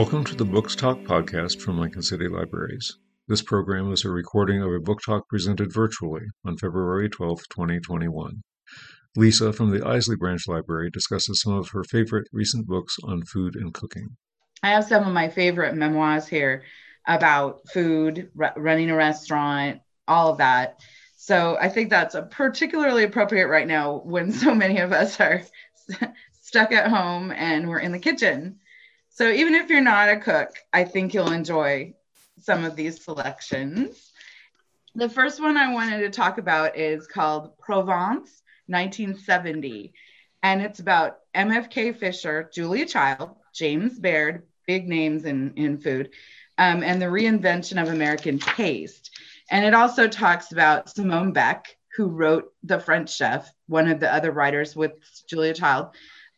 Welcome to the Books Talk podcast from Lincoln City Libraries. This program is a recording of a book talk presented virtually on February 12, 2021. Lisa from the Eiseley Branch Library discusses some of her favorite recent books on food and cooking. I have some of my favorite memoirs here about food, running a restaurant, all of that. So I think that's particularly appropriate right now when so many of us are stuck at home and we're in the kitchen. So even if you're not a cook, I think you'll enjoy some of these selections. The first one I wanted to talk about is called Provence 1970. And it's about MFK Fisher, Julia Child, James Beard, big names in, in food, um, and the reinvention of American taste. And it also talks about Simone Beck, who wrote The French Chef, one of the other writers with Julia Child,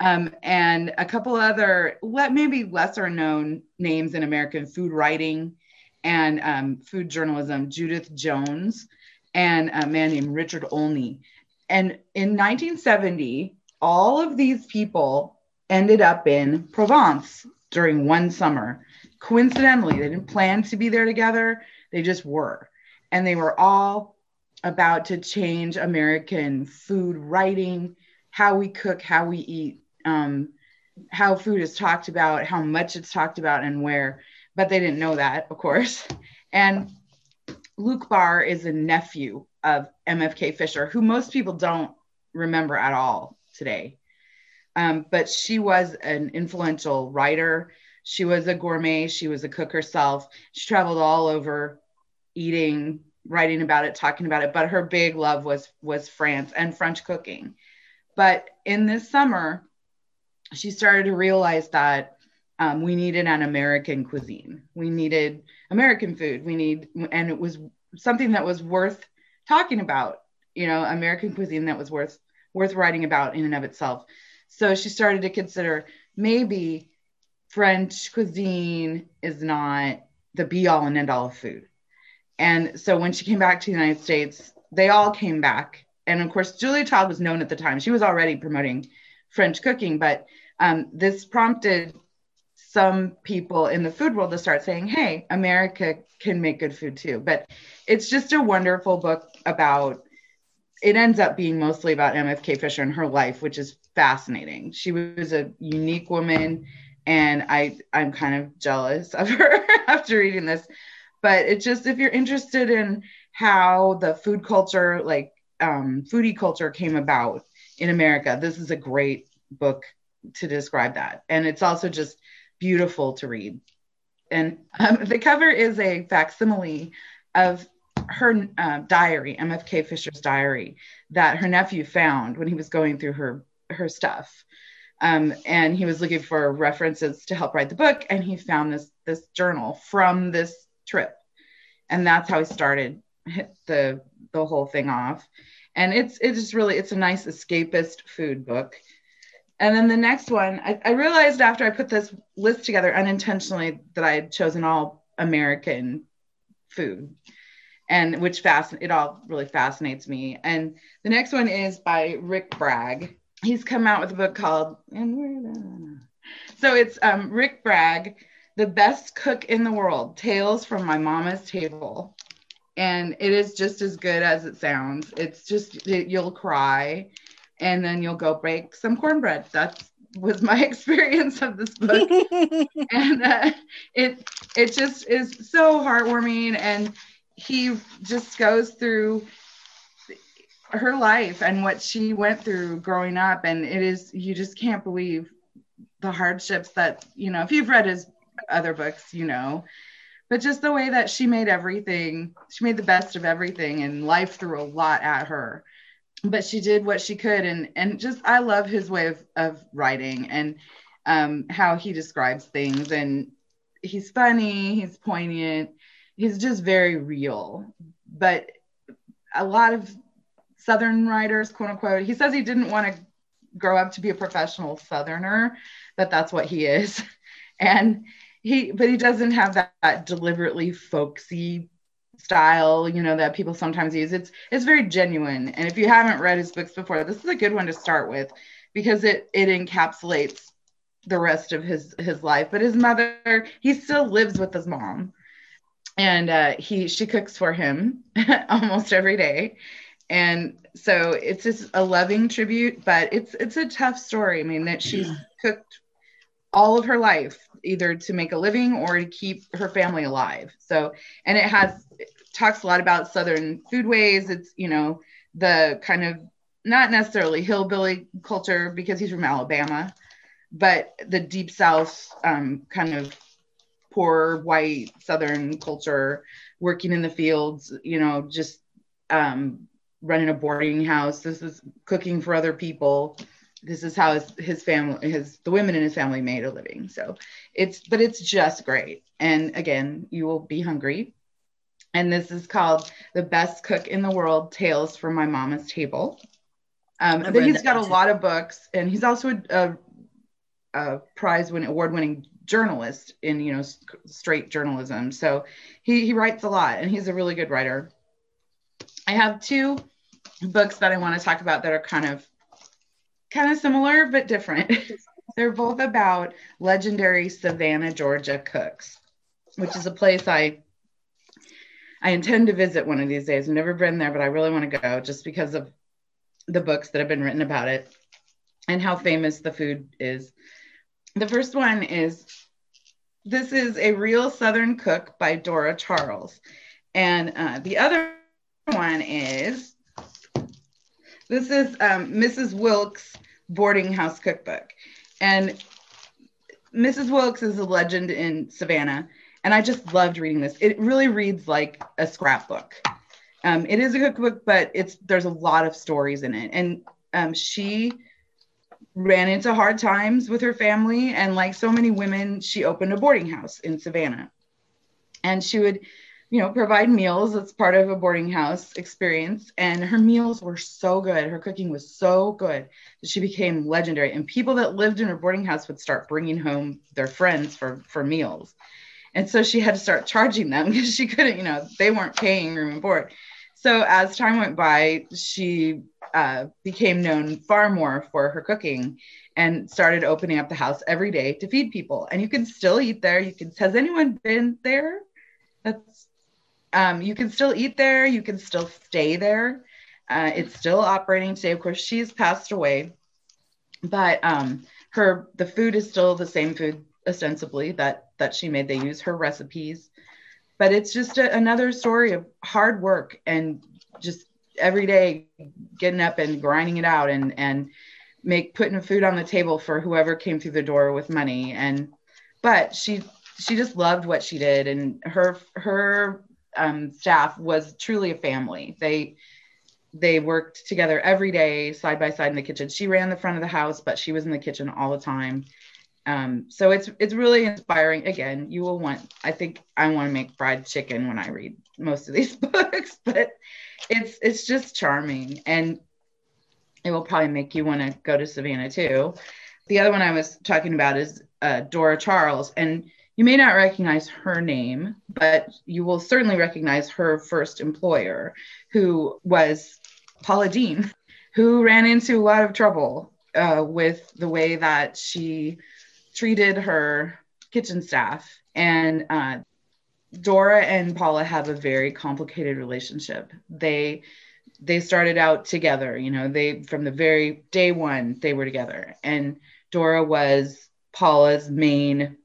um, and a couple other let maybe lesser known names in American food writing and um, food journalism, Judith Jones and a man named Richard Olney. And in 1970, all of these people ended up in Provence during one summer. Coincidentally, they didn't plan to be there together, they just were. And they were all about to change American food writing, how we cook, how we eat, um, how food is talked about, how much it's talked about, and where. But they didn't know that, of course. And Luke Barr is a nephew of MFK Fisher, who most people don't remember at all today. Um, but she was an influential writer. She was a gourmet. She was a cook herself. She traveled all over, eating, writing about it, talking about it. But her big love was was France and French cooking. But in this summer, she started to realize that um, we needed an American cuisine. We needed American food. We need, and it was something that was worth talking about. You know, American cuisine that was worth worth writing about in and of itself. So she started to consider maybe French cuisine is not the be all and end all of food. And so when she came back to the United States, they all came back. And of course, Julia Child was known at the time. She was already promoting French cooking, but um, this prompted some people in the food world to start saying, hey, America can make good food too. But it's just a wonderful book about, it ends up being mostly about MFK Fisher and her life, which is fascinating. She was a unique woman, and I, I'm kind of jealous of her after reading this. But it's just, if you're interested in how the food culture, like um, foodie culture, came about in America, this is a great book to describe that. And it's also just beautiful to read. And um, the cover is a facsimile of her uh, diary, MFK Fisher's diary, that her nephew found when he was going through her her stuff. Um, and he was looking for references to help write the book, and he found this this journal from this trip, and that's how he started the the whole thing off. And it's it's just really it's a nice escapist food book. And then the next one, I, I, realized after I put this list together unintentionally that I had chosen all American food, and which fast it all really fascinates me. And the next one is by Rick Bragg. He's come out with a book called so it's um, Rick Bragg, the best cook in the world, Tales from My Mama's Table, and it is just as good as it sounds. It's just it, you'll cry and then you'll go break some cornbread. That was my experience of this book, and uh, it it just is so heartwarming, and he just goes through her life and what she went through growing up, and it is you just can't believe the hardships that you know. If you've read his other books, you know. But just the way that she made everything, she made the best of everything, and life threw a lot at her but she did what she could and and just i love his way of, of writing and um, how he describes things and he's funny he's poignant he's just very real. But a lot of southern writers quote unquote he says he didn't want to grow up to be a professional southerner but that's what he is. And he but he doesn't have that, that deliberately folksy style, you know, that people sometimes use. It's it's very genuine. And if you haven't read his books before, this is a good one to start with because it it encapsulates the rest of his his life. But his mother, he still lives with his mom, and uh, he she cooks for him almost every day, and so it's just a loving tribute. But it's it's a tough story. I mean that she's cooked all of her life either to make a living or to keep her family alive. So and it has it talks a lot about southern foodways. It's you know the kind of not necessarily hillbilly culture because he's from Alabama, but the deep South um, kind of poor white Southern culture, working in the fields, you know, just um, running a boarding house. This is cooking for other people. This is how his, his family, his the women in his family made a living. So it's, but it's just great. And again, you will be hungry. And this is called The Best Cook in the World Tales from My Mama's Table. Um, then he's got a lot of books, and he's also a, a prize winning, award winning journalist in you know straight journalism. So he he writes a lot, and he's a really good writer. I have two books that I want to talk about that are kind of kind of similar but different. They're both about legendary Savannah, Georgia cooks, which is a place I I intend to visit one of these days. I've never been there, but I really want to go just because of the books that have been written about it and how famous the food is. The first one is this is a real Southern cook by Dora Charles. And uh, the other one is this is um, Mrs. Wilkes boarding house cookbook. And Mrs. Wilkes is a legend in Savannah. And I just loved reading this. It really reads like a scrapbook. Um, it is a cookbook, but it's there's a lot of stories in it, and um, she ran into hard times with her family, and like so many women, she opened a boarding house in Savannah, and she would, you know, provide meals It's part of a boarding house experience, and her meals were so good, her cooking was so good that she became legendary, and people that lived in her boarding house would start bringing home their friends for for meals. And so she had to start charging them because she couldn't, you know, they weren't paying room and board. So as time went by, she uh, became known far more for her cooking and started opening up the house every day to feed people. And you can still eat there. You can. Has anyone been there? That's. Um, you can still eat there. You can still stay there. Uh, it's still operating today. Of course, she's passed away, but um, her the food is still the same food ostensibly that that she made. They use her recipes but it's just a, another story of hard work and just every day getting up and grinding it out and and make putting food on the table for whoever came through the door with money and but she she just loved what she did and her her um, staff was truly a family they they worked together every day side by side in the kitchen she ran the front of the house but she was in the kitchen all the time um, so it's it's really inspiring. Again, you will want. I think I want to make fried chicken when I read most of these books, but it's it's just charming, and it will probably make you want to go to Savannah too. The other one I was talking about is uh, Dora Charles, and you may not recognize her name, but you will certainly recognize her first employer, who was Paula Deen, who ran into a lot of trouble uh, with the way that she treated her kitchen staff. And uh, Dora and Paula have a very complicated relationship. They they started out together, you know, they from the very day one they were together. And Dora was Paula's main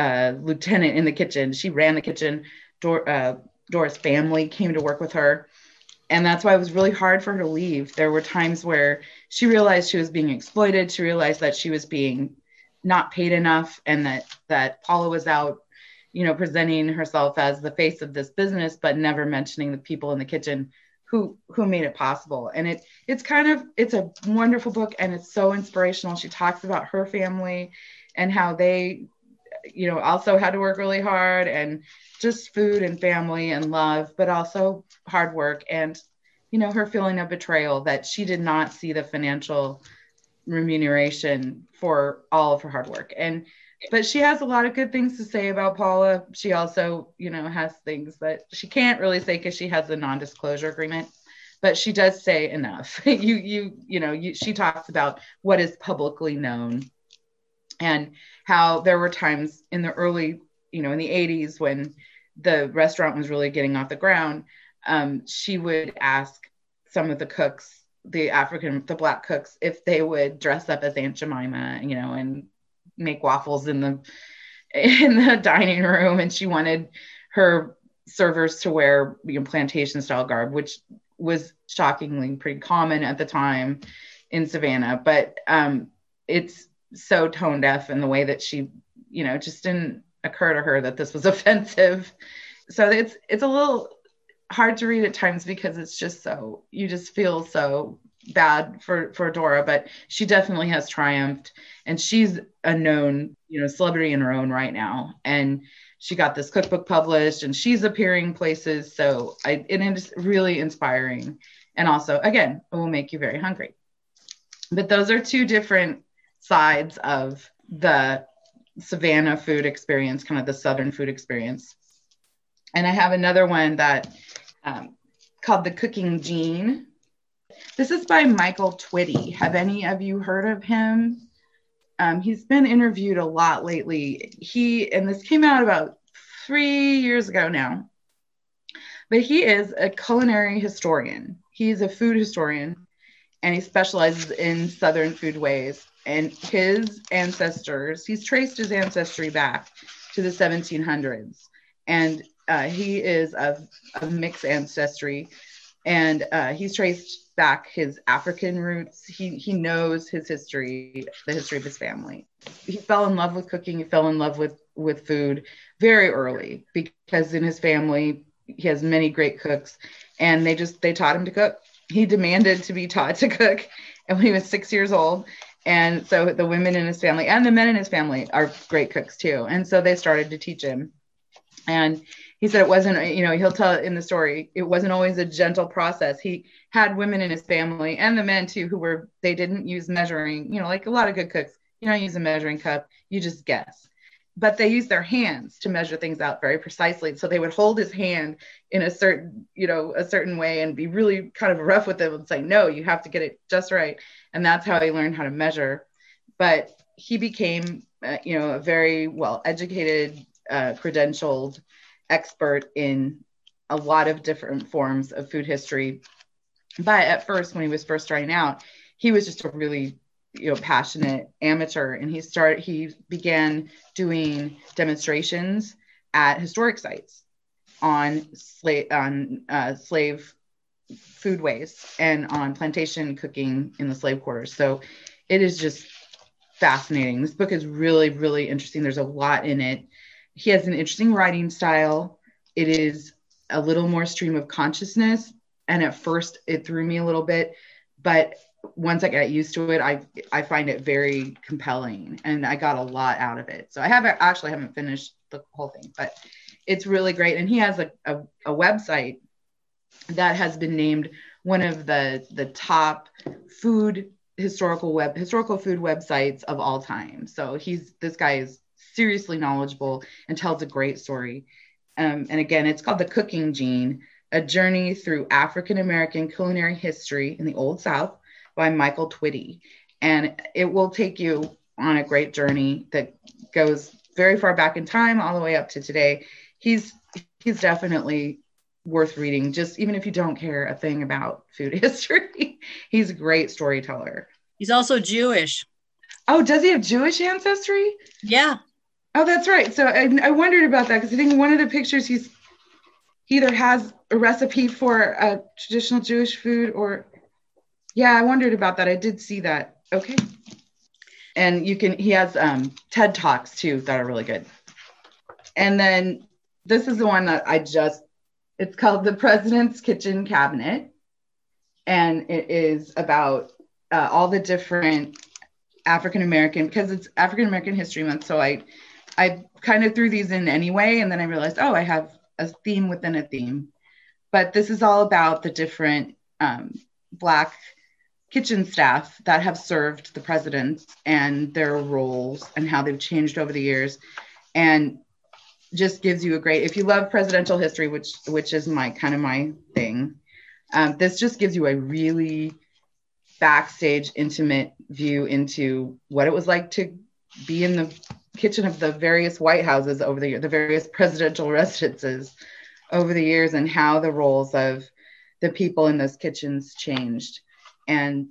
uh, lieutenant in the kitchen. She ran the kitchen. Dor- uh, Dora's family came to work with her. And that's why it was really hard for her to leave. There were times where she realized she was being exploited. She realized that she was being not paid enough and that that Paula was out you know presenting herself as the face of this business but never mentioning the people in the kitchen who who made it possible and it it's kind of it's a wonderful book and it's so inspirational she talks about her family and how they you know also had to work really hard and just food and family and love but also hard work and you know her feeling of betrayal that she did not see the financial remuneration for all of her hard work. And but she has a lot of good things to say about Paula. She also, you know, has things that she can't really say because she has a non-disclosure agreement. But she does say enough. you, you, you know, you, she talks about what is publicly known, and how there were times in the early, you know, in the 80s when the restaurant was really getting off the ground, um, she would ask some of the cooks, the African, the black cooks, if they would dress up as Aunt Jemima, you know, and make waffles in the in the dining room. And she wanted her servers to wear you know, plantation style garb, which was shockingly pretty common at the time in Savannah. But um, it's so tone deaf in the way that she, you know, just didn't occur to her that this was offensive. So it's it's a little hard to read at times because it's just so you just feel so bad for for Dora, but she definitely has triumphed and she's a known, you know, celebrity in her own right now. And she got this cookbook published and she's appearing places. So I it is really inspiring. And also, again, it will make you very hungry. But those are two different sides of the Savannah food experience, kind of the Southern food experience. And I have another one that um, called The Cooking Gene. This is by Michael Twitty. Have any of you heard of him? Um, he's been interviewed a lot lately. He, and this came out about three years ago now, but he is a culinary historian. He's a food historian and he specializes in Southern foodways. And his ancestors, he's traced his ancestry back to the 1700s. And uh, he is of, of mixed ancestry. And uh, he's traced back his African roots. He, he knows his history, the history of his family. He fell in love with cooking. He fell in love with, with food very early because in his family, he has many great cooks and they just, they taught him to cook he demanded to be taught to cook and when he was six years old and so the women in his family and the men in his family are great cooks too and so they started to teach him and he said it wasn't you know he'll tell in the story it wasn't always a gentle process he had women in his family and the men too who were they didn't use measuring you know like a lot of good cooks you don't use a measuring cup you just guess but they use their hands to measure things out very precisely. So they would hold his hand in a certain, you know, a certain way and be really kind of rough with him and say, no, you have to get it just right. And that's how he learned how to measure. But he became, uh, you know, a very well educated, uh, credentialed expert in a lot of different forms of food history. But at first, when he was first starting out, he was just a really you know passionate amateur and he started he began doing demonstrations at historic sites on slave on uh, slave foodways and on plantation cooking in the slave quarters so it is just fascinating. This book is really really interesting. There's a lot in it. He has an interesting writing style. It is a little more stream of consciousness and at first it threw me a little bit but once I got used to it, I I find it very compelling, and I got a lot out of it. So I haven't actually haven't finished the whole thing, but it's really great. And he has a, a, a website that has been named one of the the top food historical web historical food websites of all time. So he's this guy is seriously knowledgeable and tells a great story. Um, and again, it's called the Cooking Gene: A Journey Through African American Culinary History in the Old South by Michael Twitty. And it will take you on a great journey that goes very far back in time, all the way up to today. He's he's definitely worth reading, just even if you don't care a thing about food history. he's a great storyteller. He's also Jewish. Oh, does he have Jewish ancestry? Yeah. Oh, that's right. So I, I wondered about that because I think one of the pictures he's he either has a recipe for a traditional Jewish food or yeah, I wondered about that. I did see that. Okay. And you can, he has um, TED Talks too that are really good. And then this is the one that I just, it's called The President's Kitchen Cabinet. And it is about uh, all the different African American, because it's African American History Month. So I, I kind of threw these in anyway. And then I realized, oh, I have a theme within a theme. But this is all about the different um, Black kitchen staff that have served the president and their roles and how they've changed over the years and just gives you a great if you love presidential history which which is my kind of my thing um, this just gives you a really backstage intimate view into what it was like to be in the kitchen of the various White Houses over the year, the various presidential residences over the years, and how the roles of the people in those kitchens changed, and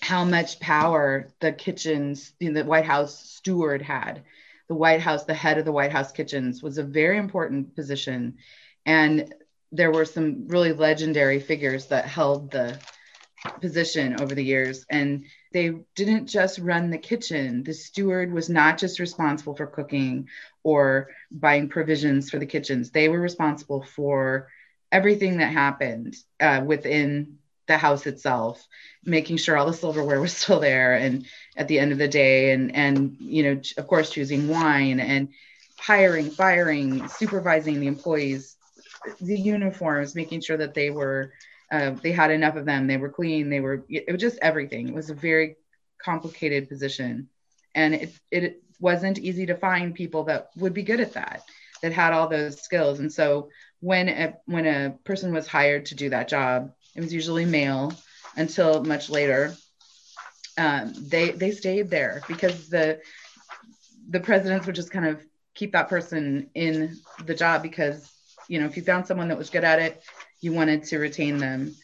how much power the kitchens, know, the White House steward had. The White House, the head of the White House kitchens, was a very important position, and there were some really legendary figures that held the position over the years. And they didn't just run the kitchen. The steward was not just responsible for cooking or buying provisions for the kitchens. They were responsible for everything that happened uh, within the house itself making sure all the silverware was still there and at the end of the day and and you know of course choosing wine and hiring firing supervising the employees the uniforms making sure that they were uh, they had enough of them. They were clean. They were. It was just everything. It was a very complicated position, and it it wasn't easy to find people that would be good at that, that had all those skills. And so when a when a person was hired to do that job, it was usually male until much later. Um, they they stayed there because the the presidents would just kind of keep that person in the job because you know if you found someone that was good at it you wanted to retain them.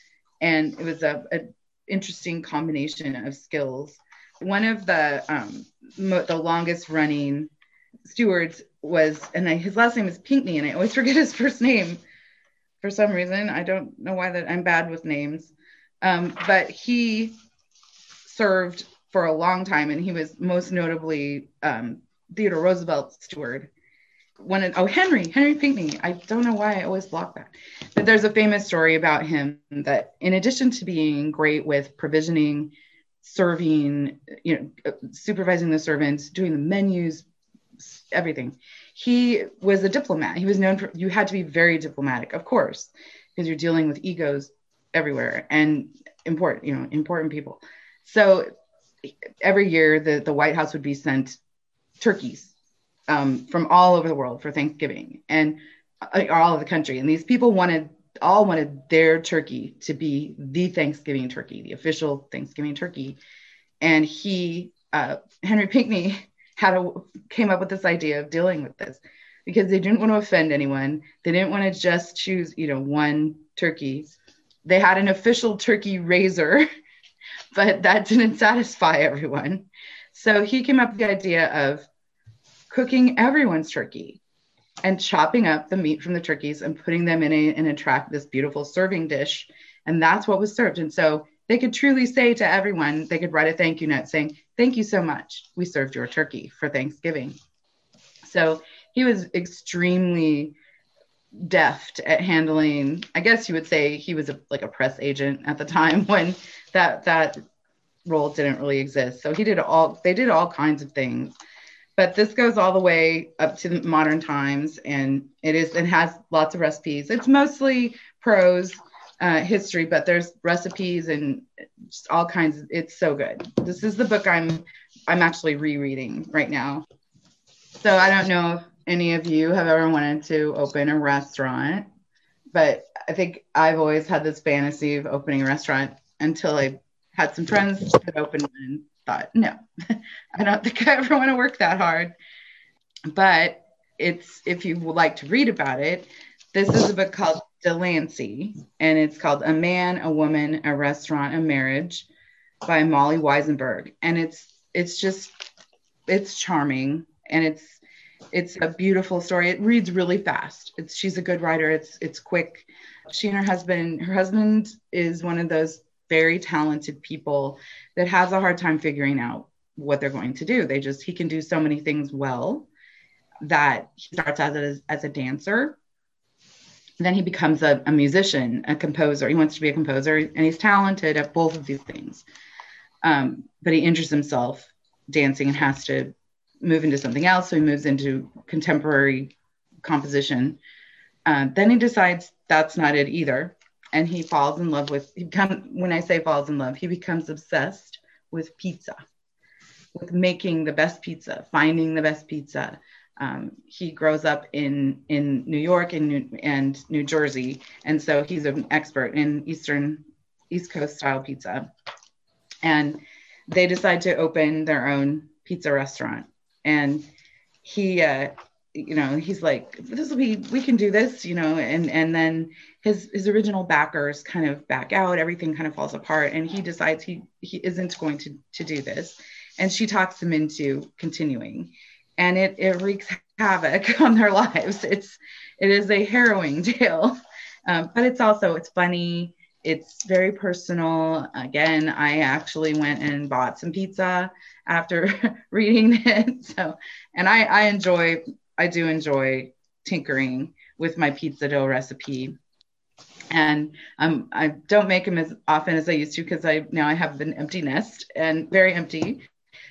And it was a, a interesting combination of skills. One of the um, mo- the longest running stewards was, and I, his last name is Pinckney, and I always forget his first name for some reason. I don't know why that I'm bad with names, um, but he served for a long time, and he was most notably um, Theodore Roosevelt's steward one of, oh Henry Henry Pinckney. I don't know why I always block that, but there's a famous story about him that in addition to being great with provisioning, serving, you know, uh, supervising the servants, doing the menus, everything, he was a diplomat. He was known for you had to be very diplomatic, of course, because you're dealing with egos everywhere and important, you know, important people. So every year the the White House would be sent turkeys um, from all over the world for Thanksgiving and uh, all over the country. And these people wanted all wanted their turkey to be the Thanksgiving turkey, the official Thanksgiving turkey. And he, uh, Henry Pinckney, had a came up with this idea of dealing with this because they didn't want to offend anyone. They didn't want to just choose, you know, one turkey. They had an official turkey raiser, but that didn't satisfy everyone. So he came up with the idea of cooking everyone's turkey and chopping up the meat from the turkeys and putting them in a in a track this beautiful serving dish and that's what was served and so they could truly say to everyone they could write a thank you note saying thank you so much. We served your turkey for thanksgiving. So he was extremely deft at handling i guess you would say he was a, like a press agent at the time when that that role didn't really exist. So he did all they did all kinds of things. But this goes all the way up to modern times and it is it has lots of recipes. It's mostly prose uh, history but there's recipes and just all kinds. Of, it's so good. This is the book i'm i'm actually rereading right now. So i don't know if any of you have ever wanted to open a restaurant but i think i've always had this fantasy of opening a restaurant until i had some friends that opened one and thought, no, I don't think I ever want to work that hard. But it's if you would like to read about it, this is a book called Delancey, and it's called A Man, a Woman, a Restaurant, a Marriage by Molly Wizenberg. And it's it's just it's charming and it's it's a beautiful story. It reads really fast. It's she's a good writer. It's it's quick. She and her husband, her husband is one of those very talented people that has a hard time figuring out what they're going to do. They just, he can do so many things well that he starts as as a dancer. Then he becomes a, a musician, a composer. He wants to be a composer, and he's talented at both of these things. Um, but he injures himself dancing and has to move into something else. So he moves into contemporary composition. Uh, then he decides that's not it either and he falls in love with he become when i say falls in love he becomes obsessed with pizza with making the best pizza finding the best pizza um, he grows up in in new york and new, and new jersey. And so he's an expert in eastern east coast style pizza. And they decide to open their own pizza restaurant. And he uh you know he's like this will be we can do this you know and and then his his original backers kind of back out. Everything kind of falls apart. And he decides he he isn't going to to do this. And she talks him into continuing and it it wreaks havoc on their lives. It's it is a harrowing tale. Um, but it's also it's funny. It's very personal. Again i actually went and bought some pizza after reading it. So and i i enjoy I do enjoy tinkering with my pizza dough recipe. And um, I don't make them as often as I used to because I now I have an empty nest and very empty.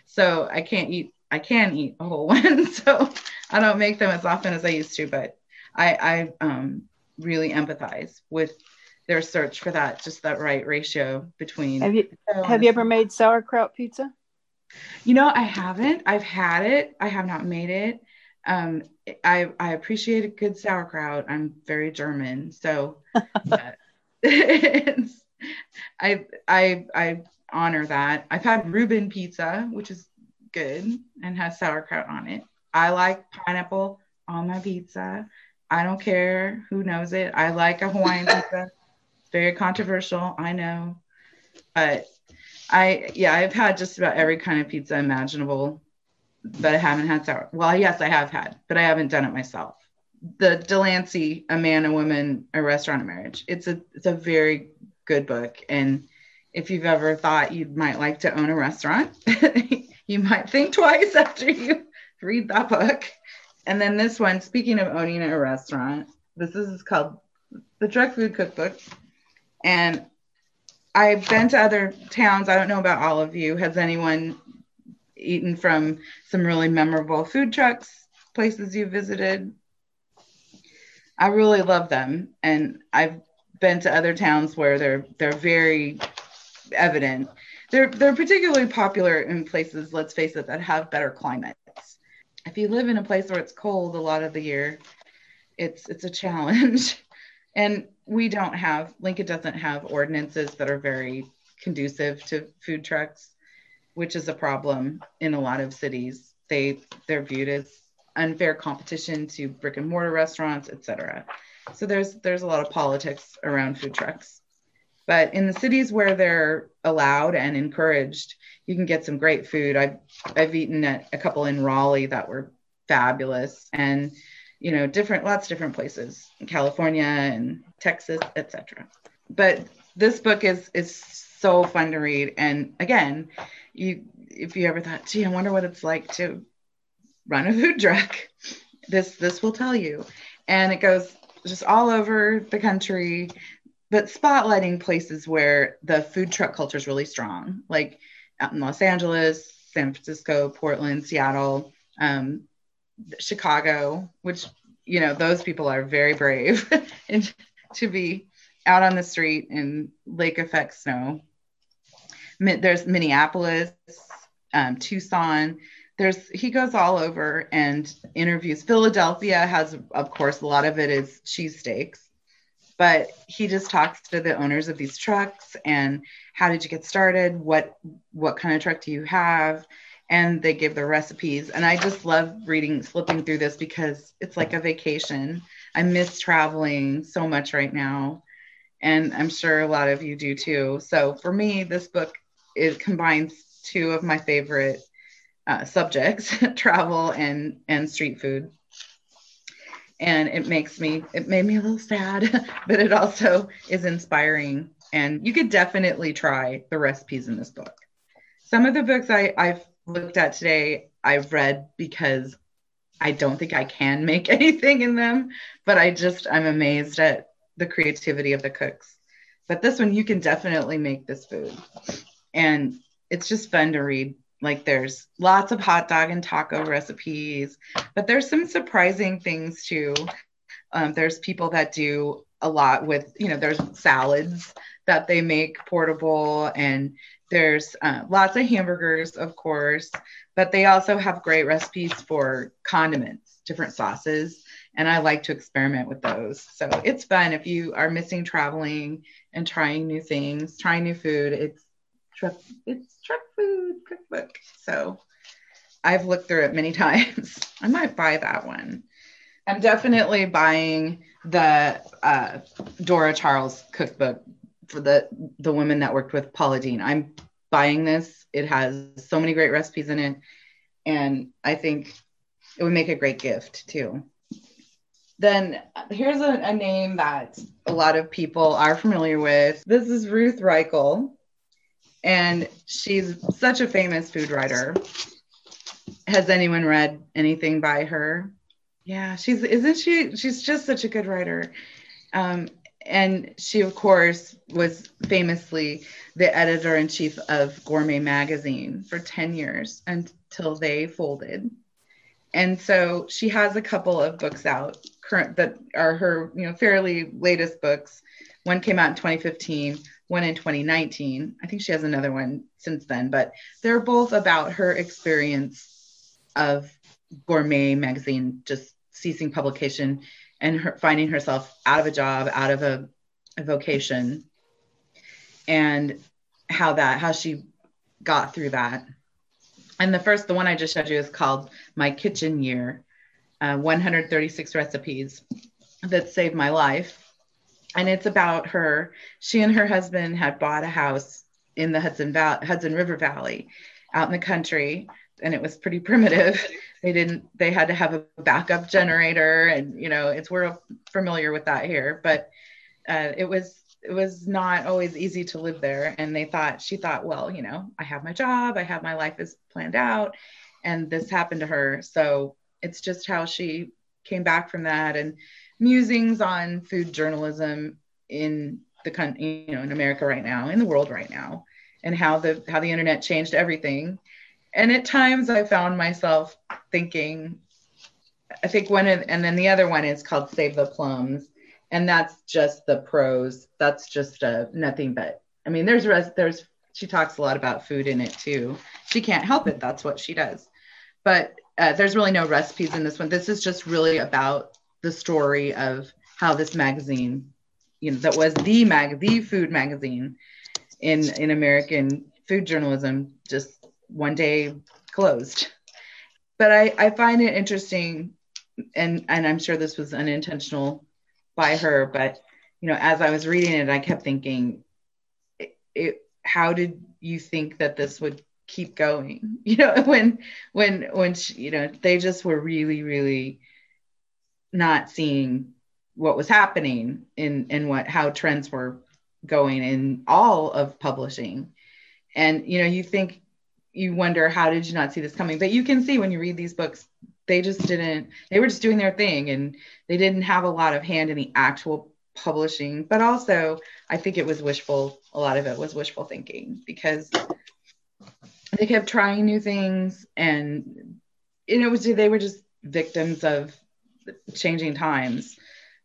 So I can't eat, I can eat a whole one. So I don't make them as often as I used to, but I, I um, really empathize with their search for that, just that right ratio between. Have you, have you ever made sauerkraut pizza? You know, I haven't. I've had it. I have not made it um, I, I appreciate a good sauerkraut. I'm very German, so uh, I I I honor that. I've had Reuben pizza, which is good and has sauerkraut on it. I like pineapple on my pizza. I don't care who knows it. I like a Hawaiian pizza. It's very controversial, I know, but I yeah I've had just about every kind of pizza imaginable but I haven't had sour. Well, yes, I have had, but I haven't done it myself. The Delancey, A Man, a Woman, A Restaurant, a Marriage. It's a it's a very good book, and if you've ever thought you might like to own a restaurant, you might think twice after you read that book. And then this one, speaking of owning a restaurant, this is called the Truck Food Cookbook, and I've been to other towns. I don't know about all of you. Has anyone eaten from some really memorable food trucks, places you visited. I really love them, and I've been to other towns where they're they're very evident. They're they're particularly popular in places, let's face it, that have better climates. If you live in a place where it's cold a lot of the year, it's it's a challenge. and we don't have Lincoln doesn't have ordinances that are very conducive to food trucks which is a problem in a lot of cities. They they're viewed as unfair competition to brick and mortar restaurants, etc. So there's there's a lot of politics around food trucks. But in the cities where they're allowed and encouraged, you can get some great food. I've I've eaten at a couple in Raleigh that were fabulous, and you know different lots of different places, in California and Texas, etc. But this book is is so fun to read, and again, you if you ever thought, gee, I wonder what it's like to run a food truck, this this will tell you. And it goes just all over the country, but spotlighting places where the food truck culture is really strong, like out in Los Angeles, San Francisco, Portland, Seattle, um, Chicago, which you know those people are very brave and to be out on the street in lake effect snow there's Minneapolis, um, Tucson. There's he goes all over and interviews. Philadelphia has, of course, a lot of it is cheesesteaks, but he just talks to the owners of these trucks and how did you get started? What what kind of truck do you have? And they give their recipes. And I just love reading, flipping through this because it's like a vacation. I miss traveling so much right now and I'm sure a lot of you do too. So for me, this book it combines two of my favorite uh, subjects travel and and street food and it makes me it made me a little sad but it also is inspiring. And you could definitely try the recipes in this book. Some of the books I, i've looked at today i've read because i don't think i can make anything in them but i just i'm amazed at the creativity of the cooks. But this one you can definitely make this food. And it's just fun to read. Like there's lots of hot dog and taco recipes, but there's some surprising things too. Um, there's people that do a lot with, you know, there's salads that they make portable, and there's uh, lots of hamburgers, of course, but they also have great recipes for condiments, different sauces, and I like to experiment with those. So it's fun if you are missing traveling and trying new things, trying new food. It's truck it's truck food cookbook so I've looked through it many times. I might buy that one. I'm definitely buying the uh, Dora Charles cookbook for the the women that worked with Paula Deen. I'm buying this. It has so many great recipes in it, and I think it would make a great gift too. Then here's a, a name that a lot of people are familiar with. This is Ruth Reichl, and she's such a famous food writer. Has anyone read anything by her? Yeah, she's isn't she? She's just such a good writer. Um, and she, of course, was famously the editor in chief of Gourmet Magazine for 10 years until they folded. And so she has a couple of books out current that are her, you know, fairly latest books. One came out in 2015, one in 2019. I think she has another one since then, but they're both about her experience of Gourmet Magazine just ceasing publication and her finding herself out of a job, out of a, a vocation, and how that how she got through that. And the first, the one I just showed you, is called My Kitchen Year, uh, 136 recipes that saved my life. And it's about her. She and her husband had bought a house in the Hudson Valley, Hudson River Valley, out in the country, and it was pretty primitive. They didn't they had to have a backup generator and you know it's we're familiar with that here but uh, it was it was not always easy to live there. And they thought she thought well you know i have my job i have my life is planned out and this happened to her. So it's just how she came back from that. And musings on food journalism in the country you know in america right now in the world right now and how the how the internet changed everything and at times I found myself thinking, I think one of, and then the other one is called Save the Plums. And that's just the prose. That's just a nothing but, I mean, there's, res, there's, she talks a lot about food in it too. She can't help it. That's what she does. But uh, there's really no recipes in this one. This is just really about the story of how this magazine, you know, that was the mag, the food magazine in in American food journalism, just one day closed. But I, I find it interesting, and, and I'm sure this was unintentional by her, but you know, as I was reading it, I kept thinking, it, it how did you think that this would keep going? You know, when when when she, you know they just were really really not seeing what was happening in in what how trends were going in all of publishing. And you know you think you wonder how did you not see this coming? But you can see when you read these books they just didn't they were just doing their thing and they didn't have a lot of hand in the actual publishing. But also i think it was wishful a lot of it was wishful thinking because they kept trying new things and and it was they were just victims of changing times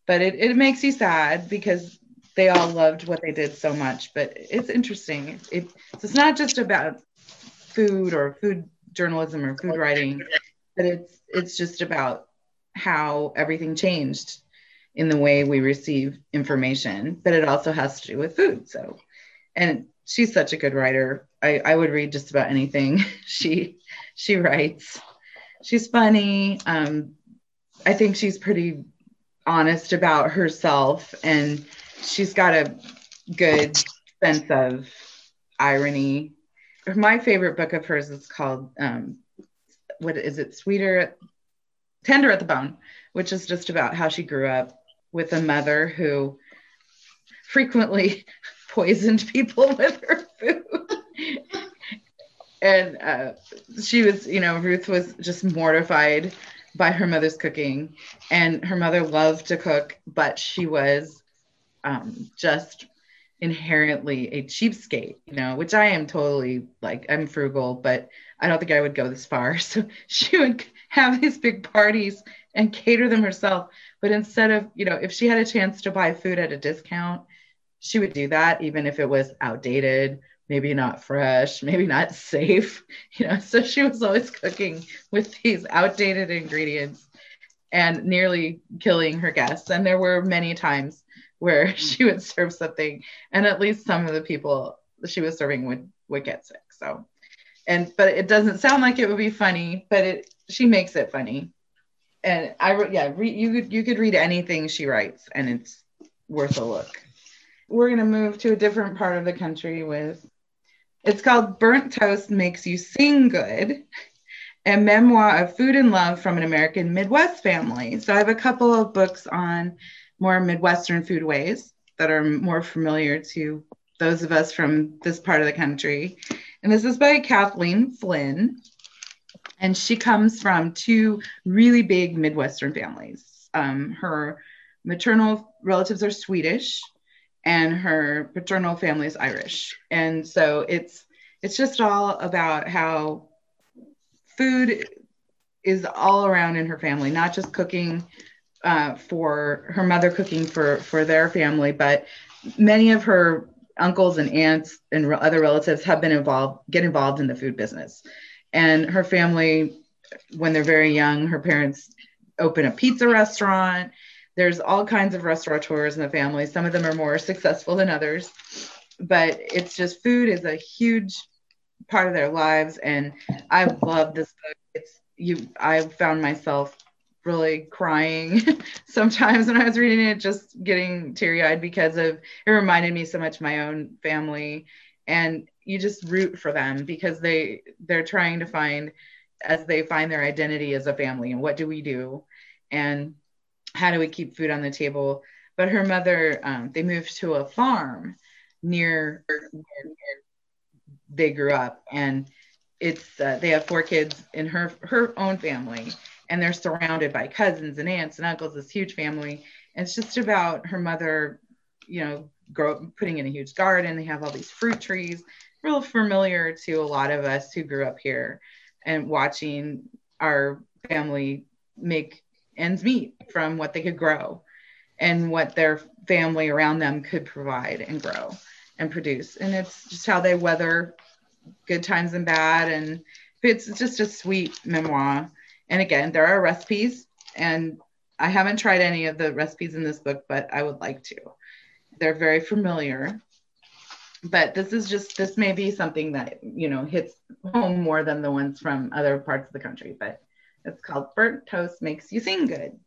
but it, it makes you sad because they all loved what they did so much but it's interesting it, it's not just about food or food journalism or food writing, but it's it's just about how everything changed in the way we receive information, but it also has to do with food. So, and she's such a good writer. I, I would read just about anything she she writes. She's funny. Um, I think she's pretty honest about herself, and she's got a good sense of irony my favorite book of hers is called um, what is it? Sweeter, Tender at the Bone, which is just about how she grew up with a mother who frequently poisoned people with her food. and uh, she was, you know, Ruth was just mortified by her mother's cooking. And her mother loved to cook, but she was um, just inherently a cheapskate, you know, which I am totally like, I'm frugal, but I don't think I would go this far. So she would have these big parties and cater them herself. But instead of, you know, if she had a chance to buy food at a discount, she would do that, even if it was outdated, maybe not fresh, maybe not safe, you know. So she was always cooking with these outdated ingredients and nearly killing her guests. And there were many times where she would serve something and at least some of the people she was serving would would get sick so and but it doesn't sound like it would be funny, but it she makes it funny. And I wrote yeah, re, you could you could read anything she writes, and it's worth a look. We're gonna move to a different part of the country with. It's called Burnt Toast Makes You Sing Good a memoir of food and love from an American Midwest family. So I have a couple of books on more Midwestern foodways that are more familiar to those of us from this part of the country. And this is by Kathleen Flinn. And she comes from two really big Midwestern families. Um, her maternal relatives are Swedish, and her paternal family is Irish. And so it's it's just all about how food is all around in her family, not just cooking uh, for her mother cooking for for their family, but many of her uncles and aunts and other relatives have been involved, get involved in the food business. And her family, when they're very young, her parents open a pizza restaurant. There's all kinds of restaurateurs in the family. Some of them are more successful than others, but it's just food is a huge part of their lives. And I love this book. It's you. I found myself really crying sometimes when I was reading it, just getting teary eyed because of it reminded me so much of my own family. And you just root for them because they they're trying to find as they find their identity as a family and what do we do and how do we keep food on the table? But her mother um, they moved to a farm near, near they grew up. And it's uh, they have four kids in her her own family. And they're surrounded by cousins and aunts and uncles this huge family. And it's just about her mother you know grow putting in a huge garden. They have all these fruit trees. Real familiar to a lot of us who grew up here and watching our family make ends meet from what they could grow and what their family around them could provide and grow and produce. And it's just how they weather good times and bad. And it's just a sweet memoir. And again, there are recipes, and I haven't tried any of the recipes in this book, but I would like to. They're very familiar. But this is just, this may be something that, you know, hits home more than the ones from other parts of the country. But it's called Burnt Toast Makes You Sing Good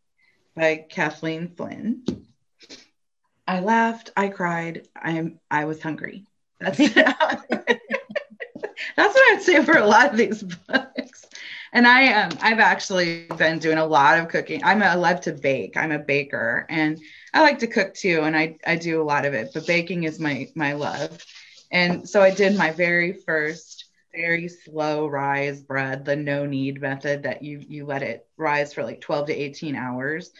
by Kathleen Flinn. I laughed, I cried, I'm I was hungry. That's that's what I'd say for a lot of these books. And I um I've actually been doing a lot of cooking. I'm a, I love to bake. I'm a baker and I like to cook too and I I do a lot of it, but baking is my my love. And so I did my very first very slow rise bread, the no knead method that you you let it rise for like 12 to 18 hours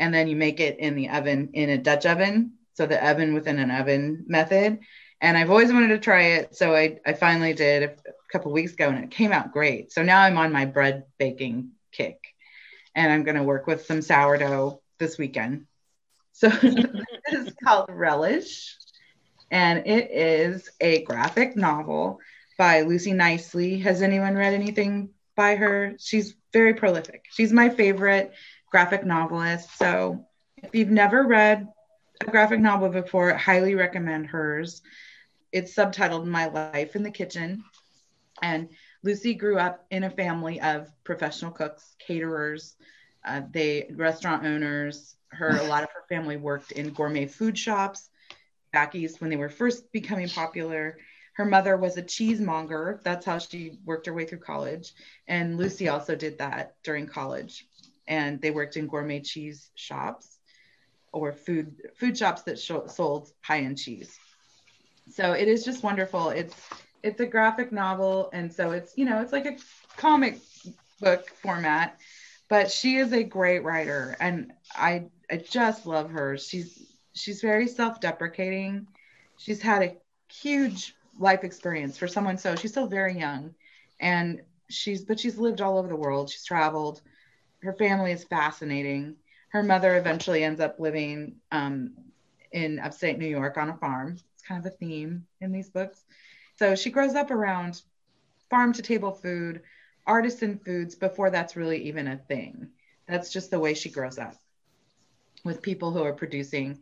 and then you make it in the oven in a Dutch oven. So the oven within an oven method. And I've always wanted to try it. So I, I finally did a couple weeks ago and it came out great. So now I'm on my bread baking kick and I'm going to work with some sourdough this weekend. So this is called Relish and it is a graphic novel by Lucy Knisley. Has anyone read anything by her? She's very prolific. She's my favorite graphic novelist. So if you've never read a graphic novel before, I highly recommend hers. It's subtitled My Life in the Kitchen. And Lucy grew up in a family of professional cooks, caterers, uh, they restaurant owners. Her a lot of her family worked in gourmet food shops back east when they were first becoming popular. Her mother was a cheesemonger. That's how she worked her way through college. And Lucy also did that during college and they worked in gourmet cheese shops or food food shops that sh- sold high-end cheese. So it is just wonderful. It's it's a graphic novel and so it's you know it's like a comic book format but she is a great writer and I I just love her. She's she's very self-deprecating. She's had a huge life experience for someone so she's still very young and she's but she's lived all over the world. She's traveled her family is fascinating. Her mother eventually ends up living um, in upstate New York on a farm. It's kind of a theme in these books. So she grows up around farm to table food, artisan foods before that's really even a thing. That's just the way she grows up with people who are producing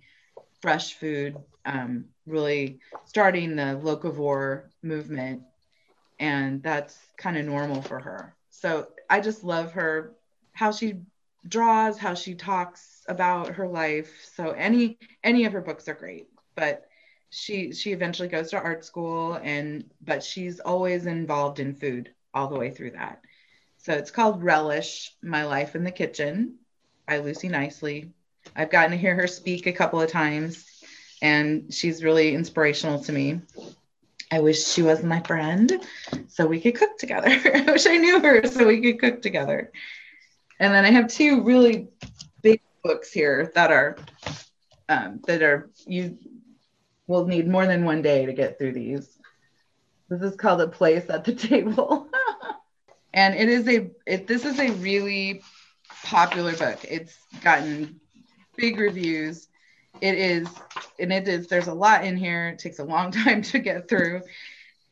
fresh food, um, really starting the locavore movement and that's kind of normal for her. So I just love her how she draws, how she talks about her life. So any any of her books are great, but she she eventually goes to art school and but she's always involved in food all the way through that. So it's called Relish: My Life in the Kitchen by Lucy Knisley. I've gotten to hear her speak a couple of times and she's really inspirational to me. I wish she was my friend so we could cook together. I wish I knew her so we could cook together. And then I have two really big books here that are um, that are you will need more than one day to get through these. This is called a place at the table. and it is a it, this is a really popular book. It's gotten big reviews. It is and it is there's a lot in here. It takes a long time to get through.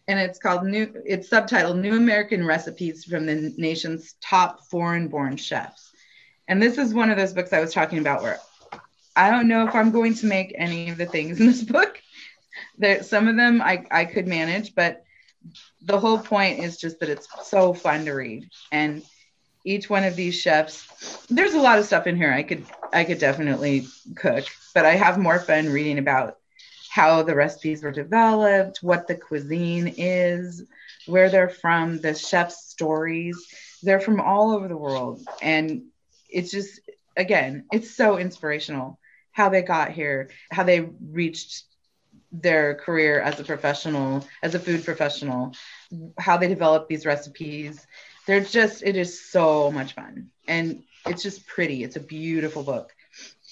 And it's called New it's subtitled New American Recipes from the Nation's Top Foreign Born Chefs. And this is one of those books I was talking about where I don't know if I'm going to make any of the things in this book. There, some of them I, I could manage, but the whole point is just that it's so fun to read. And each one of these chefs, there's a lot of stuff in here I could I could definitely cook, but I have more fun reading about how the recipes were developed, what the cuisine is, where they're from, the chef's stories. They're from all over the world. And it's just, again, it's so inspirational how they got here, how they reached their career as a professional, as a food professional, how they developed these recipes. They're just, it is so much fun. And it's just pretty. It's a beautiful book.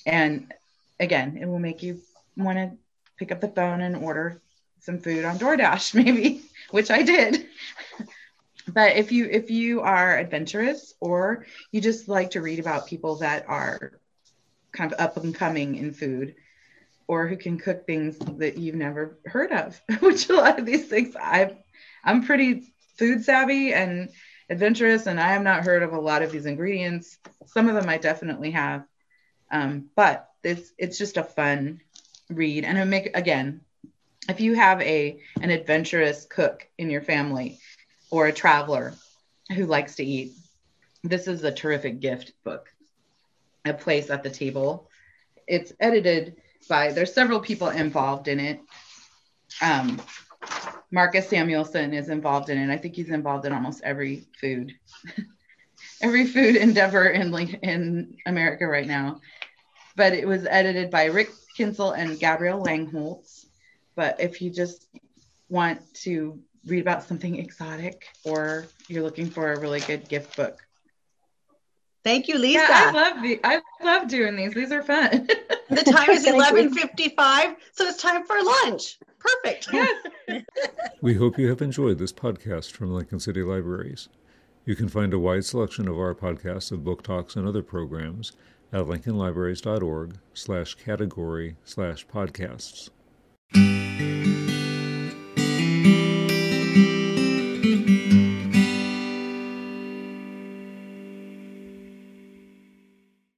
And again, it will make you want to pick up the phone and order some food on DoorDash, maybe, which I did. but if you if you are adventurous or you just like to read about people that are kind of up and coming in food or who can cook things that you've never heard of, which a lot of these things I've I'm pretty food savvy and adventurous and I have not heard of a lot of these ingredients. Some of them I definitely have. Um, but it's it's just a fun read and it make again if you have a an adventurous cook in your family or a traveler who likes to eat this is a terrific gift book a place at the table it's edited by there's several people involved in it um, marcus Samuelsson is involved in it i think he's involved in almost every food every food endeavor in in america right now but it was edited by rick Kinsel and Gabrielle Langholtz. But if you just want to read about something exotic or you're looking for a really good gift book. Thank you, Lisa. Yeah, I love the I love doing these. These are fun. the time is eleven fifty five, so it's time for lunch. Perfect. Yes. we hope you have enjoyed this podcast from Lincoln City Libraries. You can find a wide selection of our podcasts of book talks and other programs at lincolnlibraries.org slash category slash podcasts.